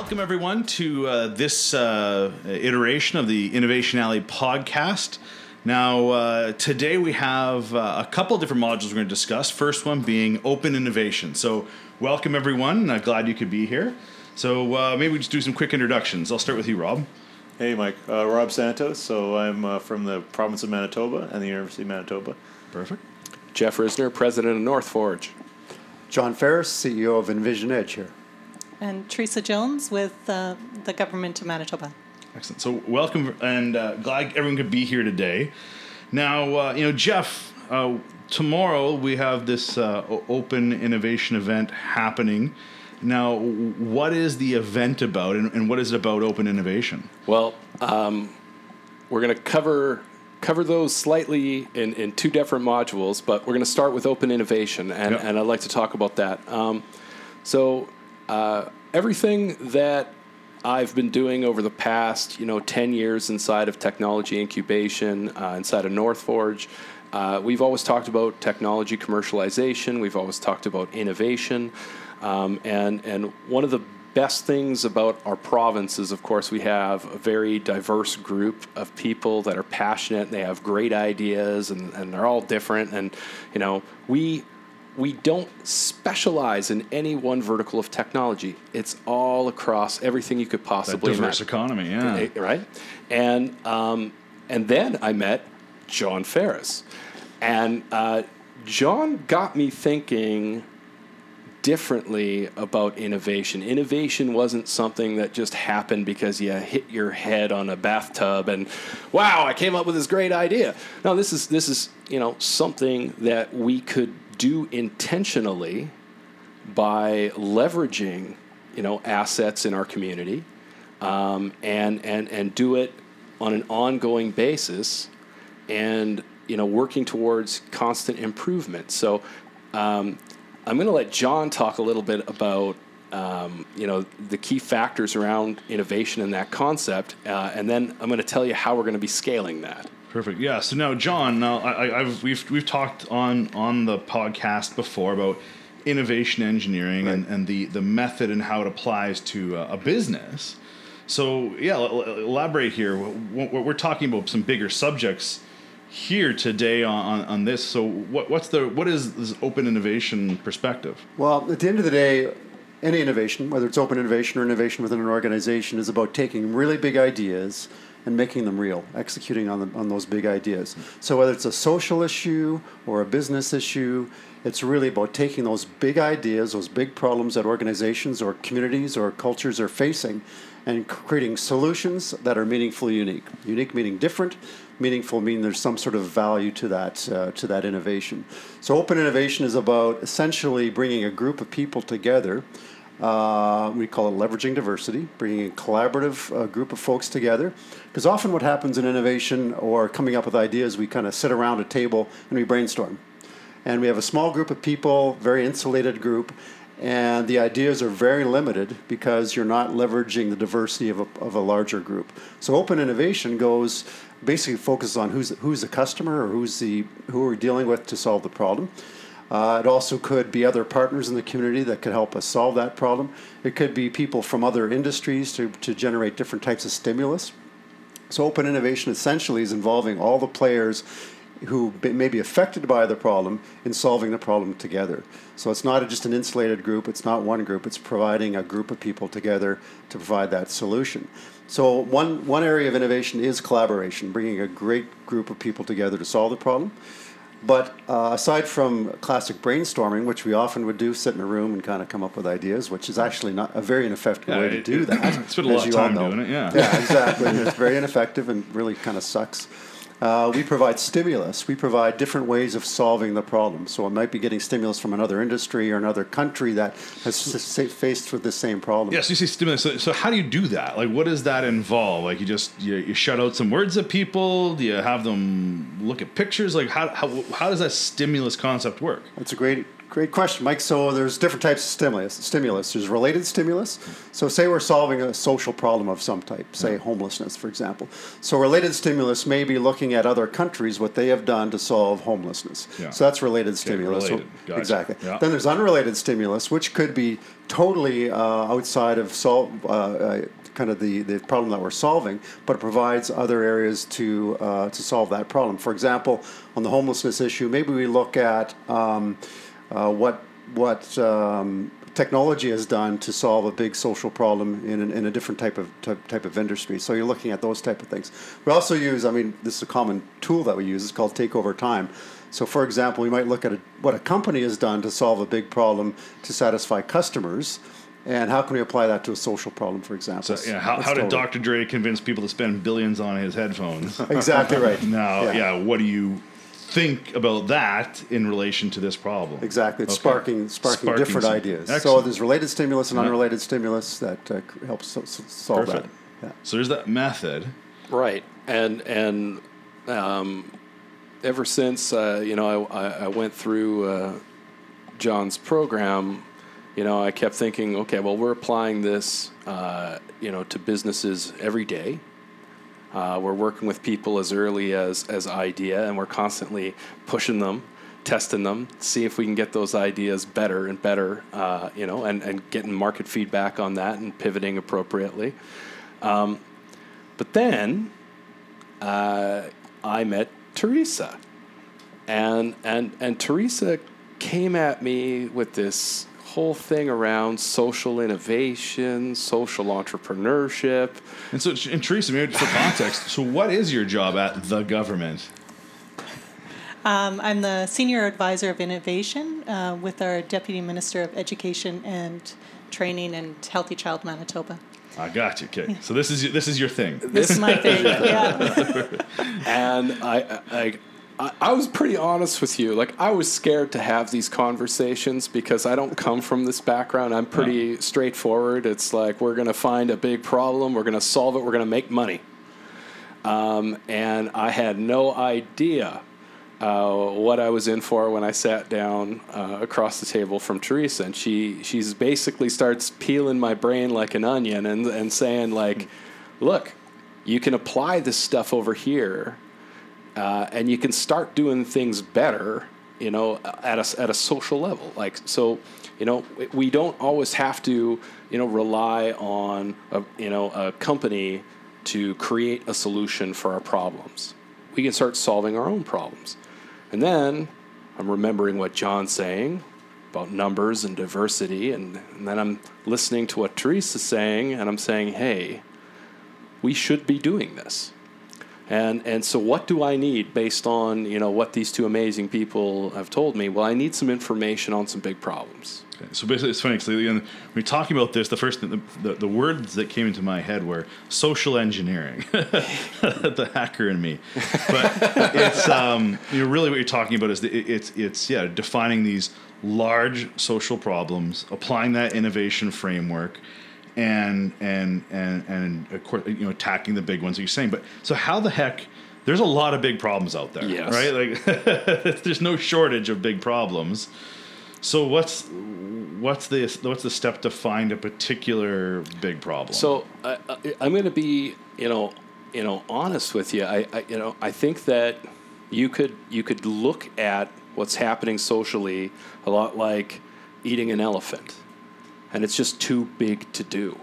welcome everyone to uh, this uh, iteration of the Innovation Alley podcast. Now, uh, today we have uh, a couple different modules we're going to discuss. First one being open innovation. So, welcome everyone. Uh, glad you could be here. So, uh, maybe we just do some quick introductions. I'll start with you, Rob. Hey, Mike. Uh, Rob Santos. So I'm uh, from the province of Manitoba and the University of Manitoba. Perfect. Jeff Ryzner, president of North Forge. John Ferris, CEO of Envision Edge here. And Teresa Jones with uh, the Government of Manitoba. Excellent. So, welcome and uh, glad everyone could be here today. Now, uh, you know, Jeff, uh, tomorrow we have this uh, open innovation event happening. Now, what is the event about and, and what is it about open innovation? Well, um, we're going to cover cover those slightly in, in two different modules, but we're going to start with open innovation, and, Yeah. and I'd like to talk about that. Um, so, uh, everything that I've been doing over the past, you know, 10 years inside of technology incubation, uh, inside of North Forge, uh, we've always talked about technology commercialization. We've always talked about innovation. Um, and, and one of the best things about our province is, of course, we have a very diverse group of people that are passionate. They have great ideas, and, and they're all different. And, you know, we we don't specialize in any one vertical of technology. It's all across everything you could possibly That diverse imagine. economy, yeah. Eh, right? And um, and then I met John Ferris, and uh, John got me thinking differently about innovation. Innovation wasn't something that just happened because you hit your head on a bathtub and wow, I came up with this great idea. No, this is this is, you know, something that we could do intentionally by leveraging, you know, assets in our community um, and and and do it on an ongoing basis, and you know, working towards constant improvement. So, um, I'm going to let John talk a little bit about. Um, you know the key factors around innovation and that concept, uh, and then I'm going to tell you how we're going to be scaling that. Perfect. Yeah. So now, John, now I, I- I've we've we've talked on on the podcast before about innovation engineering and, and the the method and how it applies to uh, a business. So yeah, el- el- elaborate here. We're, we're talking about some bigger subjects here today on, on, on this. So what what's the what is this open innovation perspective? Well, at the end of the day, any innovation, whether it's open innovation or innovation within an organization, is about taking really big ideas and making them real, executing on, them, on those big ideas. So whether it's a social issue or a business issue, it's really about taking those big ideas, those big problems that organizations or communities or cultures are facing, and creating solutions that are meaningfully unique. Unique meaning different, meaningful meaning there's some sort of value to that uh, to that innovation. So open innovation is about essentially bringing a group of people together. Uh, we call it leveraging diversity, bringing a collaborative uh, group of folks together. Because often what happens in innovation or coming up with ideas, we kind of sit around a table and we brainstorm and we have a small group of people, very insulated group, and the ideas are very limited because you're not leveraging the diversity of a, of a larger group. So open innovation goes basically focuses on who's who's the customer or who's the who are we dealing with to solve the problem. Uh, it also could be other partners in the community that could help us solve that problem. It could be people from other industries to, to generate different types of stimulus. So open innovation essentially is involving all the players who may be affected by the problem in solving the problem together. So it's not just an insulated group, it's not one group, it's providing a group of people together to provide that solution. So one, one area of innovation is collaboration, bringing a great group of people together to solve the problem. But uh, aside from classic brainstorming, which we often would do, sit in a room and kind of come up with ideas, which is actually not a very ineffective Yeah, way to it- do it- that. spend a lot as of time doing it, yeah. Yeah, exactly. it's very ineffective and really kind of sucks. Uh, we provide stimulus. We provide different ways of solving the problem. So it might be getting stimulus from another industry or another country that has s- faced with the same problem. Yes, you say stimulus. So, so how do you do that? Like, what does that involve? Like, you just you, you shut out some words at people? Do you have them look at pictures? Like, how how, how does that stimulus concept work? It's a great, Great question, Mike. So there's different types of stimulus. Stimulus. There's related stimulus. So say we're solving a social problem of some type, say homelessness, for example. So related stimulus may be looking at other countries what they have done to solve homelessness. Yeah. So that's related stimulus. Related. Gotcha. Exactly. Yeah. Then there's unrelated stimulus, which could be totally uh, outside of sol- uh, uh, kind of the, the problem that we're solving, but it provides other areas to uh, to solve that problem. For example, on the homelessness issue, maybe we look at um, uh, what what um, technology has done to solve a big social problem in, an, in a different type of type, type of industry. So you're looking at those type of things. We also use, I mean, this is a common tool that we use. It's called take over time. So, for example, we might look at a, what a company has done to solve a big problem to satisfy customers, and how can we apply that to a social problem, for example? So, yeah, how, how did Dr. Dre convince people to spend billions on his headphones? Exactly right. now, yeah. what do you think about that in relation to this problem? Exactly, it's Okay. sparking, sparking different some- ideas. So there's related stimulus and Yeah. unrelated stimulus that uh, helps so, so- solve Perfect. that. Yeah. So there's that method. Right, and and um, ever since uh, you know I, I, I went through uh, John's program, you know I kept thinking, okay, well we're applying this, uh, you know, to businesses every day. Uh, we're working with people as early as as idea, and we're constantly pushing them, testing them, see if we can get those ideas better and better, uh, you know, and and getting market feedback on that and pivoting appropriately. Um, but then uh, I met Teresa, and and and Teresa came at me with this whole thing around social innovation, social entrepreneurship. And so, and Teresa, maybe for context, so what is your job at the government? Um, I'm the Senior Advisor of Innovation uh, with our Deputy Minister of Education and Training and Healthy Child Manitoba. I got you. Okay, so this is this is your thing. This is my thing, yeah. and I, I, I, I was pretty honest with you. Like I was scared to have these conversations because I don't come from this background. I'm pretty straightforward. It's like we're gonna find a big problem, we're gonna solve it, we're gonna make money. Um, and I had no idea uh, what I was in for when I sat down uh, across the table from Teresa, and she she's basically starts peeling my brain like an onion and and saying like, look, you can apply this stuff over here, uh, and you can start doing things better, you know, at a at a social level. Like so, you know, we- don't always have to, you know, rely on a you know a company to create a solution for our problems. We can start solving our own problems. And then I'm remembering what John's saying about numbers and diversity, and, and then I'm listening to what Teresa's saying, and I'm saying, hey, we should be doing this. And, and so what do I need based on you know what these two amazing people have told me? Well, I need some information on some big problems. Okay, so basically, it's funny because when we're talking about this, the first the, the, the words that came into my head were social engineering, the hacker in me. But it's um, you know really what you're talking about is the, it- it's it's yeah defining these large social problems, applying that innovation framework, and and and and of course you know attacking the big ones that you're saying. But so how the heck? There's a lot of big problems out there, Yes. right? Like there's no shortage of big problems. So what's what's the what's the step to find a particular big problem? So I, I, I'm going to be, you know, you know, honest with you. I, I, you know, I think that you could you could look at what's happening socially a lot like eating an elephant, and it's just too big to do.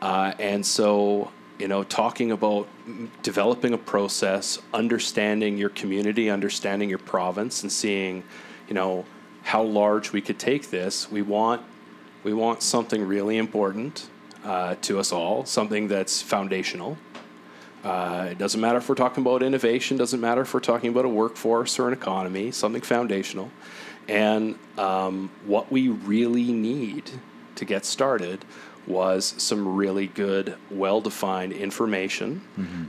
Uh, and so, you know, talking about developing a process, understanding your community, understanding your province, and seeing, you know, how large we could take this. We want we want something really important uh, to us all, something that's foundational. Uh, it doesn't matter if we're talking about innovation, doesn't matter if we're talking about a workforce or an economy, something foundational. And um, what we really need to get started was some really good, well defined information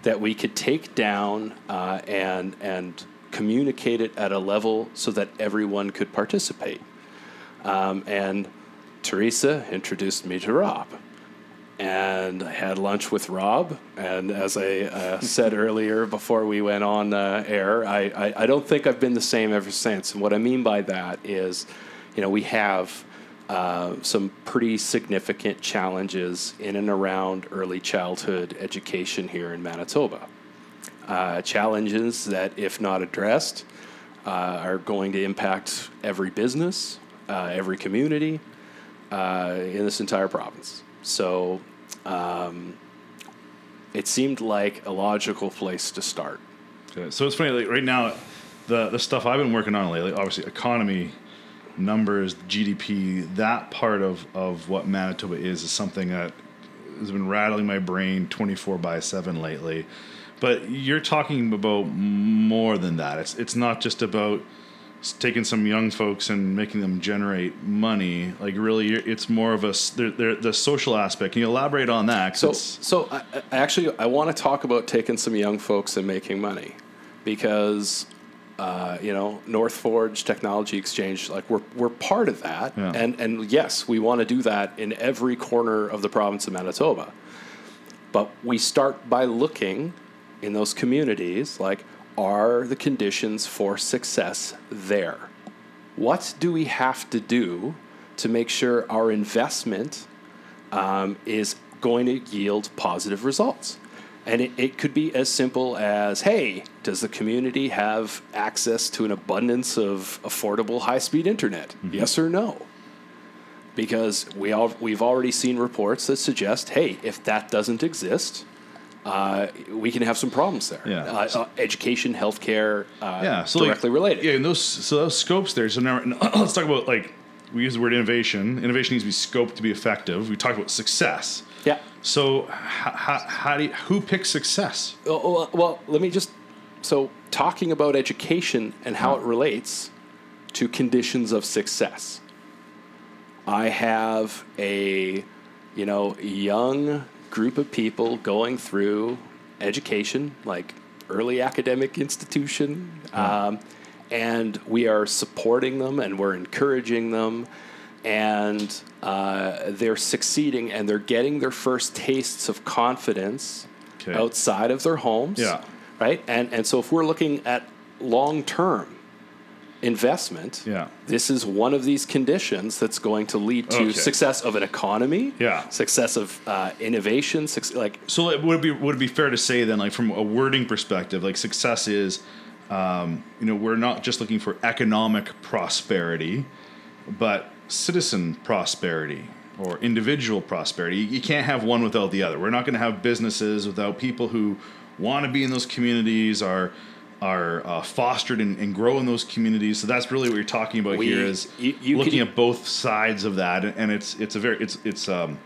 that we could take down uh, and, and communicate it at a level so that everyone could participate. Um, and Teresa introduced me to Rob. And I had lunch with Rob. And as I uh, said earlier before we went on uh, air, I, I, I don't think I've been the same ever since. And what I mean by that is, you know, we have uh, some pretty significant challenges in and around early childhood education here in Manitoba. Uh, challenges that, if not addressed, uh, are going to impact every business, uh, every community uh, in this entire province. So um, it seemed like a logical place to start. So it's funny, like right now, the the stuff I've been working on lately, obviously economy, numbers, GDP, that part of, of what Manitoba is is something that has been rattling my brain twenty four by seven lately. But you're talking about more than that. It's it's not just about taking some young folks and making them generate money. Like really, you're- it's more of a they're, they're, the social aspect. Can you elaborate on that? So, so I, I actually, I want to talk about taking some young folks and making money, because uh, you know North Forge Technology Exchange, like we're we're part of that, Yeah. and and yes, we want to do that in every corner of the province of Manitoba. But we start by looking in those communities, like are the conditions for success there? What do we have to do to make sure our investment um, is going to yield positive results. And it, it could be as simple as hey, does the community have access to an abundance of affordable high speed internet? Yes or no? Because we all, we've already seen reports that suggest hey, if that doesn't exist, uh, we can have some problems there. Yeah. Uh, uh, education, healthcare, uh, yeah, so like- directly related. Yeah, and those so those scopes there. So now let's talk about like we use the word innovation. Innovation needs to be scoped to be effective. We talked about success. Yeah. So how, how, how do you, who picks success? Well, well, well, let me just so talking about education and how it mm. relates to conditions of success. I have a you know young group of people going through education, like early academic institution, mm. um, and we are supporting them and we're encouraging them, and uh, they're succeeding and they're getting their first tastes of confidence Okay. outside of their homes. Yeah. Right. And and so if we're looking at long term investment, Yeah. this is one of these conditions that's going to lead to Okay. success of an economy. Yeah. Success of uh, innovation. Suc- like So like, would it be would it be fair to say then, like from a wording perspective, like success is, um, you know, we're not just looking for economic prosperity, but citizen prosperity or individual prosperity. You, can't have one without the other. We're not going to have businesses without people who want to be in those communities are are uh, fostered and, and grow in those communities. So that's really what you're talking about We- here is you- you looking at both sides of that, and it's it's a very it's it's um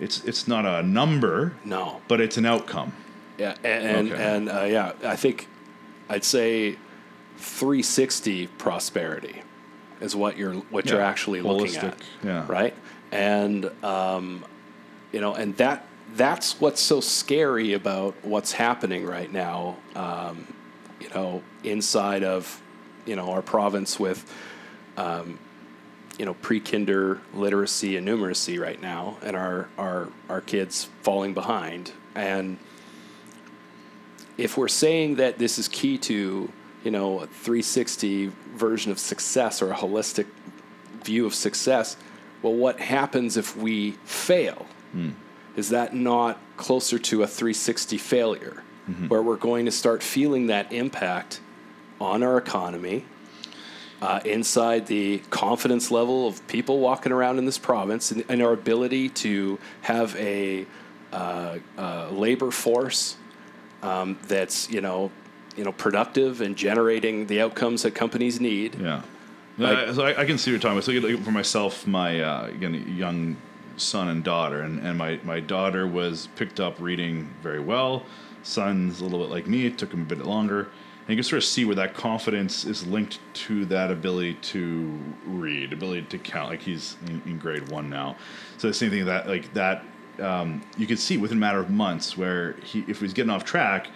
it's it's not a number, no. but it's an outcome. Yeah. And and, Okay. and uh, yeah, I think I'd say 360 prosperity is what you're what you're Yeah. actually looking at. yeah. Right. And um, you know, and that that's what's so scary about what's happening right now. Um, you know, inside of you know our province with um, you know pre-kinder literacy and numeracy right now, and our our our kids falling behind. And if we're saying that this is key to you know a 360 version of success or a holistic view of success, well, what happens if we fail? Is that not closer to a 360 failure, where we're going to start feeling that impact on our economy, uh, inside the confidence level of people walking around in this province, and, and our ability to have a uh, uh, labor force um, that's you know you know productive and generating the outcomes that companies need? Yeah. Like- Uh, so I, I can see what you're talking about. So like, for myself, my uh, again young son and daughter, and, and my, my daughter was picked up reading very well. Son's a little bit like me. It took him a bit longer. And you can sort of see where that confidence is linked to that ability to read, ability to count. Like he's in, in grade one now. So the same thing that like that um, you could see within a matter of months where he if he's getting off track,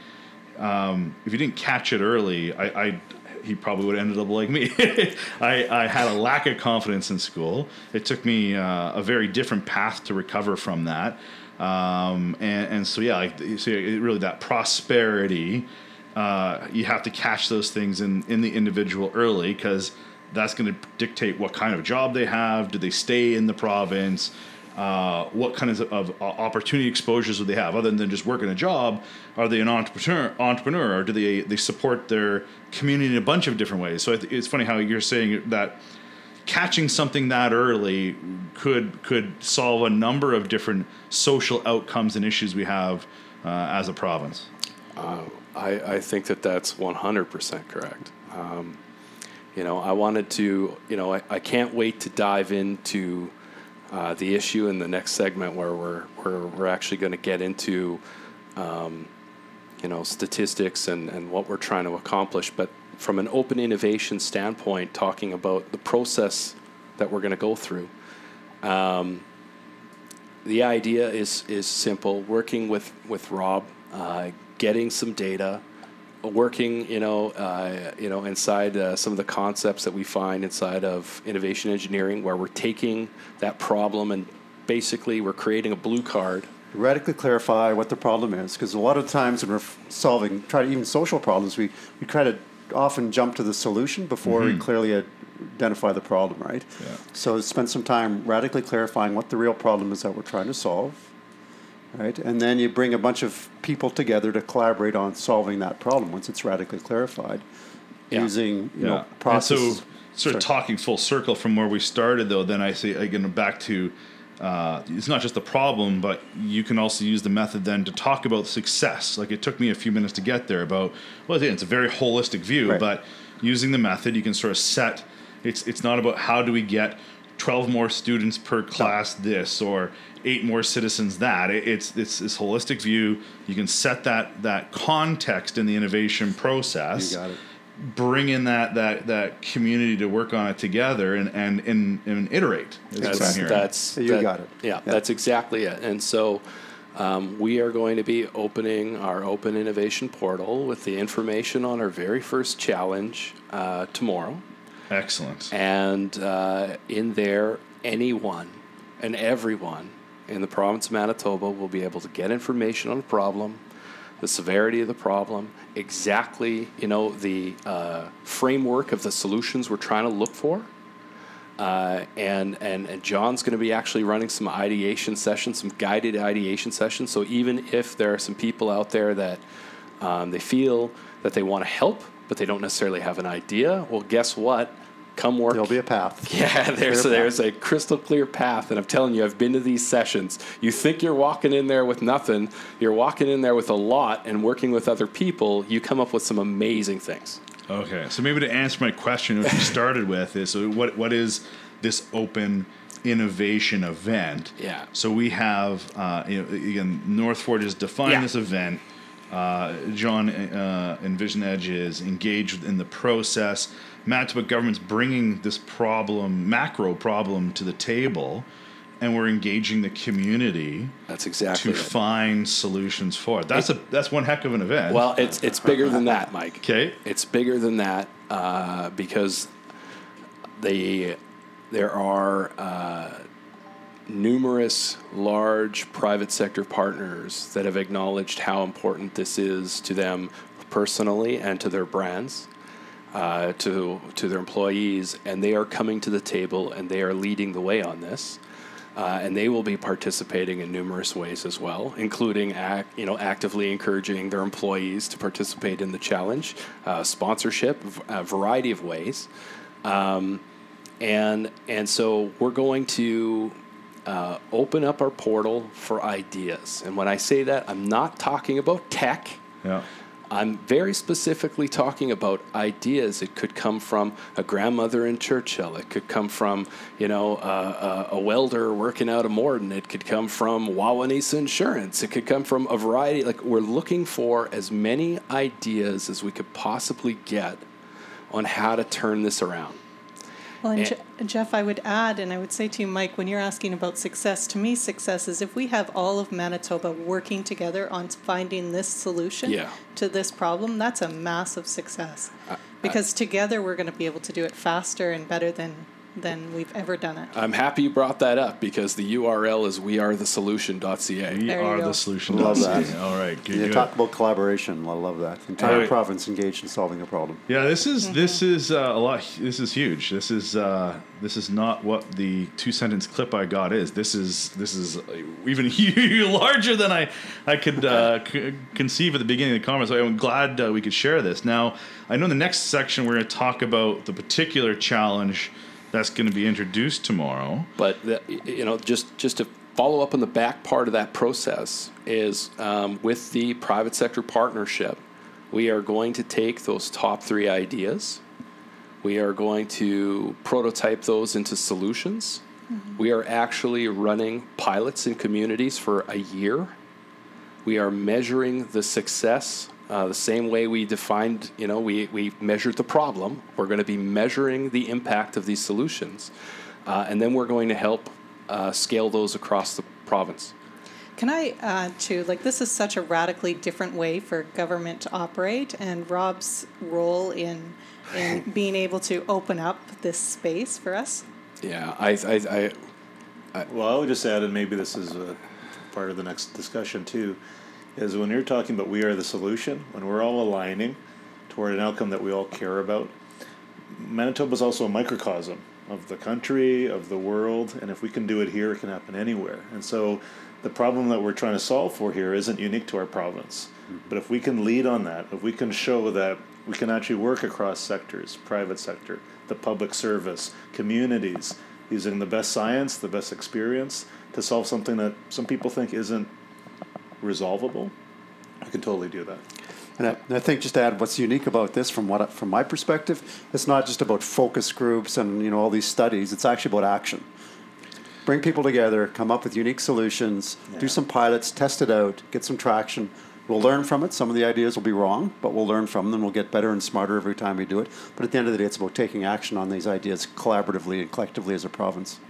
um, if he didn't catch it early, I, I he probably would have ended up like me. I, I had a lack of confidence in school. It took me uh, a very different path to recover from that. Um, and, and so yeah, like so really that prosperity, uh, you have to catch those things in, in the individual early because that's going to dictate what kind of job they have. Do they stay in the province? Uh, what kinds of, of opportunity exposures do they have other than just working a job? Are they an entrepreneur, entrepreneur, or do they they support their community in a bunch of different ways? So it's funny how you're saying that catching something that early could could solve a number of different social outcomes and issues we have uh, as a province. Uh, I, I think that that's 100% correct. Um, you know, I wanted to, you know, I, I can't wait to dive into uh, the issue in the next segment where we're, where we're actually going to get into, um, you know, statistics and, and what we're trying to accomplish. But from an open innovation standpoint, talking about the process that we're going to go through, um, the idea is, is simple working with, with Rob, uh, getting some data, working, you know, uh, you know, inside uh, some of the concepts that we find inside of innovation engineering, where we're taking that problem and basically we're creating a blue card. Radically clarify what the problem is, because a lot of times when we're solving, try to even social problems, we we try to often jump to the solution before mm-hmm. we clearly identify the problem, right? Yeah. So spend some time radically clarifying what the real problem is that we're trying to solve right? And then you bring a bunch of people together to collaborate on solving that problem once it's radically clarified, yeah. using you yeah. know processes. so, sort of talking full circle from where we started, though, then I say again back to. Uh, it's not just the problem, but you can also use the method then to talk about success. Like it took me a few minutes to get there about, well, it's a very holistic view, right. but using the method, you can sort of set. It's it's not about how do we get 12 more students per class no. this or eight more citizens that. It's it's this holistic view. You can set that that context in the innovation process. You got it. Bring in that that that community to work on it together and and and, and iterate. That's that's you that, got it. Yeah, yeah, that's exactly it. And so. Um, we are going to be opening our open innovation portal with the information on our very first challenge uh, tomorrow. Excellent. And uh, in there, anyone and everyone in the province of Manitoba will be able to get information on the problem, the severity of the problem, exactly you know the uh, framework of the solutions we're trying to look for. Uh, and, and and John's going to be actually running some ideation sessions, some guided ideation sessions. So even if there are some people out there that um, they feel that they want to help, but they don't necessarily have an idea, well, guess what? Come work. There'll be a path. Yeah, there's a, there's a crystal clear path, and I'm telling you, I've been to these sessions. You think you're walking in there with nothing, you're walking in there with a lot, and working with other people, you come up with some amazing things. Okay, so maybe to answer my question, which you started with is so what what is this open innovation event? Yeah. So we have uh, you know again North Forge has defined yeah. this event. Uh, John uh, Envision Edge is engaged in the process. Manitoba government's bringing this problem, macro problem, to the table, and we're engaging the community. That's exactly to it. find solutions for it. That's it, a that's one heck of an event. Well, it's it's bigger than that, Mike. Okay, it's bigger than that uh, because the there are. Uh, numerous large private sector partners that have acknowledged how important this is to them personally and to their brands uh, to to their employees, and they are coming to the table and they are leading the way on this. Uh, and they will be participating in numerous ways as well, including act, you know actively encouraging their employees to participate in the challenge, uh, sponsorship, a variety of ways, um, and and so we're going to uh, open up our portal for ideas. And when I say that, I'm not talking about tech. Yeah. I'm very specifically talking about ideas. It could come from a grandmother in Churchill. It could come from, you know, uh, a welder working out of Morden. It could come from Wawanesa Insurance. It could come from a variety. Like we're looking for as many ideas as we could possibly get on how to turn this around. Well, and, eh. and Jeff, I would add, and I would say to you, Mike, when you're asking about success, to me, success is if we have all of Manitoba working together on finding this solution yeah. to this problem, that's a massive success. because together we're going to be able to do it faster and better than than we've ever done it. I'm happy you brought that up because the URL is wearetheSolution.ca. We There you are go. the solution. Love that. All right, good. You good. talk about collaboration. I love that. Entire Alright. province engaged in solving a problem. Yeah, this is Mm-hmm. this is uh, a lot. This is huge. This is uh, this is not what the two sentence clip I got is. This is this is even larger than I I could uh, c- conceive at the beginning of the conference. So I'm glad uh, we could share this. Now I know in the next section we're going to talk about the particular challenge that's going to be introduced tomorrow. But the, you know, just just to follow up on the back part of that process is um, with the private sector partnership, we are going to take those top three ideas. We are going to prototype those into solutions. We are actually running pilots in communities for a year. We are measuring the success uh, the same way we defined, you know, we, we measured the problem. We're going to be measuring the impact of these solutions. Uh, and then we're going to help uh, scale those across the province. Can I add to like this is such a radically different way for government to operate, and Rob's role in in being able to open up this space for us. Yeah, I, I, I, Well, I would just add, and maybe this is a part of the next discussion too, is when you're talking about we are the solution, when we're all aligning toward an outcome that we all care about, Manitoba is also a microcosm of the country, of the world, and if we can do it here, it can happen anywhere. And so the problem that we're trying to solve for here isn't unique to our province. Mm-hmm. But if we can lead on that, if we can show that we can actually work across sectors, private sector, the public service, communities, using the best science, the best experience to solve something that some people think isn't resolvable, I can totally do that. And I, and I think just to add what's unique about this from what I- from my perspective, it's not just about focus groups and you know all these studies. It's actually about action. Bring people together, come up with unique solutions, do some pilots, test it out, get some traction. We'll learn from it. Some of the ideas will be wrong, but we'll learn from them. We'll get better and smarter every time we do it. But at the end of the day, it's about taking action on these ideas collaboratively and collectively as a province.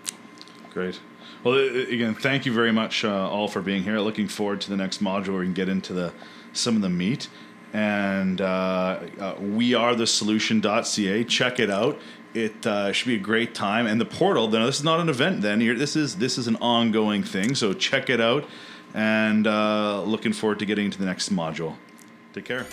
Great. Well, again, thank you very much uh, all for being here. Looking forward to the next module where we can get into the some of the meat. And uh, uh, we are the solution.ca. Check it out. It uh, should be a great time. And the portal, then this is not an event. Then You're- this is this is an ongoing thing. So check it out. And uh, looking forward to getting into the next module. Take care.